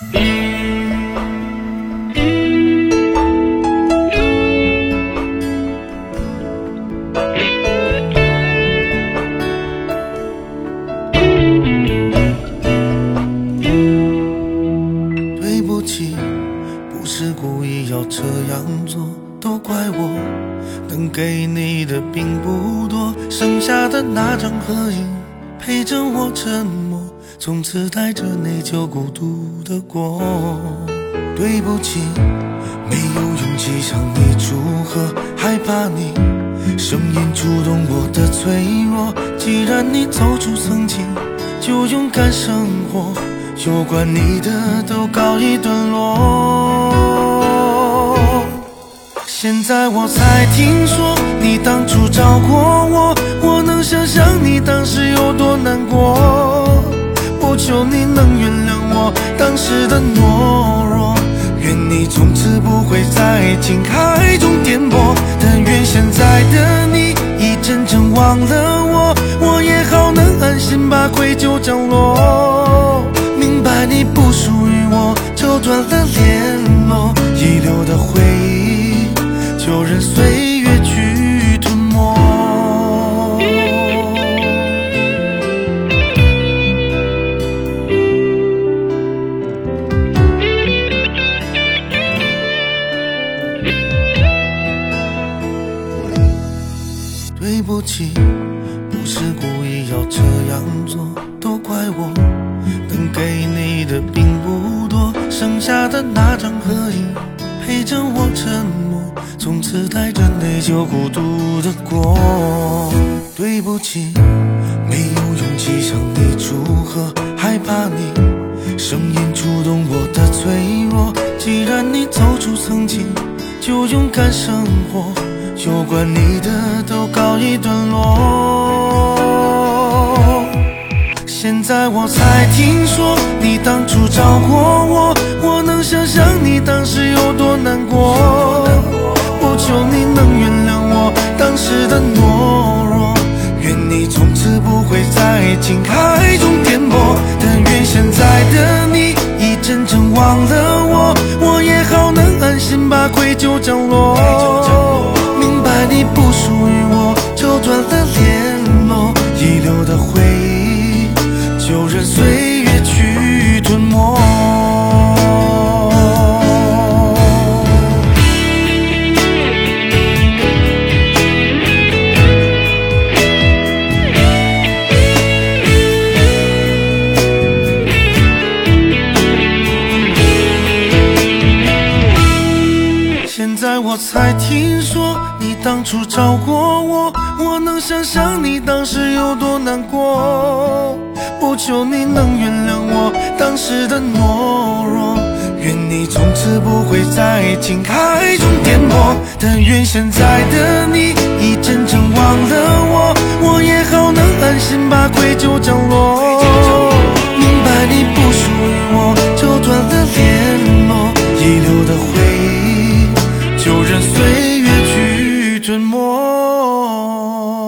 对不起，不是故意要这样做，都怪我。能给你的并不多，剩下的那张合影陪着我沉默，从此带着内疚孤独的过。对不起，没有勇气向你祝贺，害怕你声音触动我的脆弱。既然你走出曾经，就勇敢生活。有关你的都告一段落。现在我才听说你当初找过我，我能想象你当时能原谅我当时的懦弱，愿你从此不会在情海中颠簸。但愿现在的你已真正忘了我，我也好能安心把愧疚降落。明白你不属于我，就断了联络，遗留的回忆就任岁不是故意要这样做，都怪我。能给你的并不多，剩下的那张合影陪着我沉默，从此带着内疚孤独的过。对不起，没有勇气向你祝贺，害怕你声音触动我的脆弱。既然你走出曾经，就勇敢生活。有关你的都告一段落。现在我才听说你当初找过我，我能想象你当时有多难过。不求你能原谅我当时的懦弱，愿你从此不会在情海中颠簸。但愿现在的你已真正忘了我，我也好能安心把愧疚降落。任岁月去吞没。现在我才听说你当初找过我，我能想象你当时有多难过。求你能原谅我当时的懦弱愿你从此不会在情海中颠簸但愿现在的你已真正忘了我我也好能安心把愧疚降落。明白你不属于我就断了联络遗留的回忆就任岁月去吞没。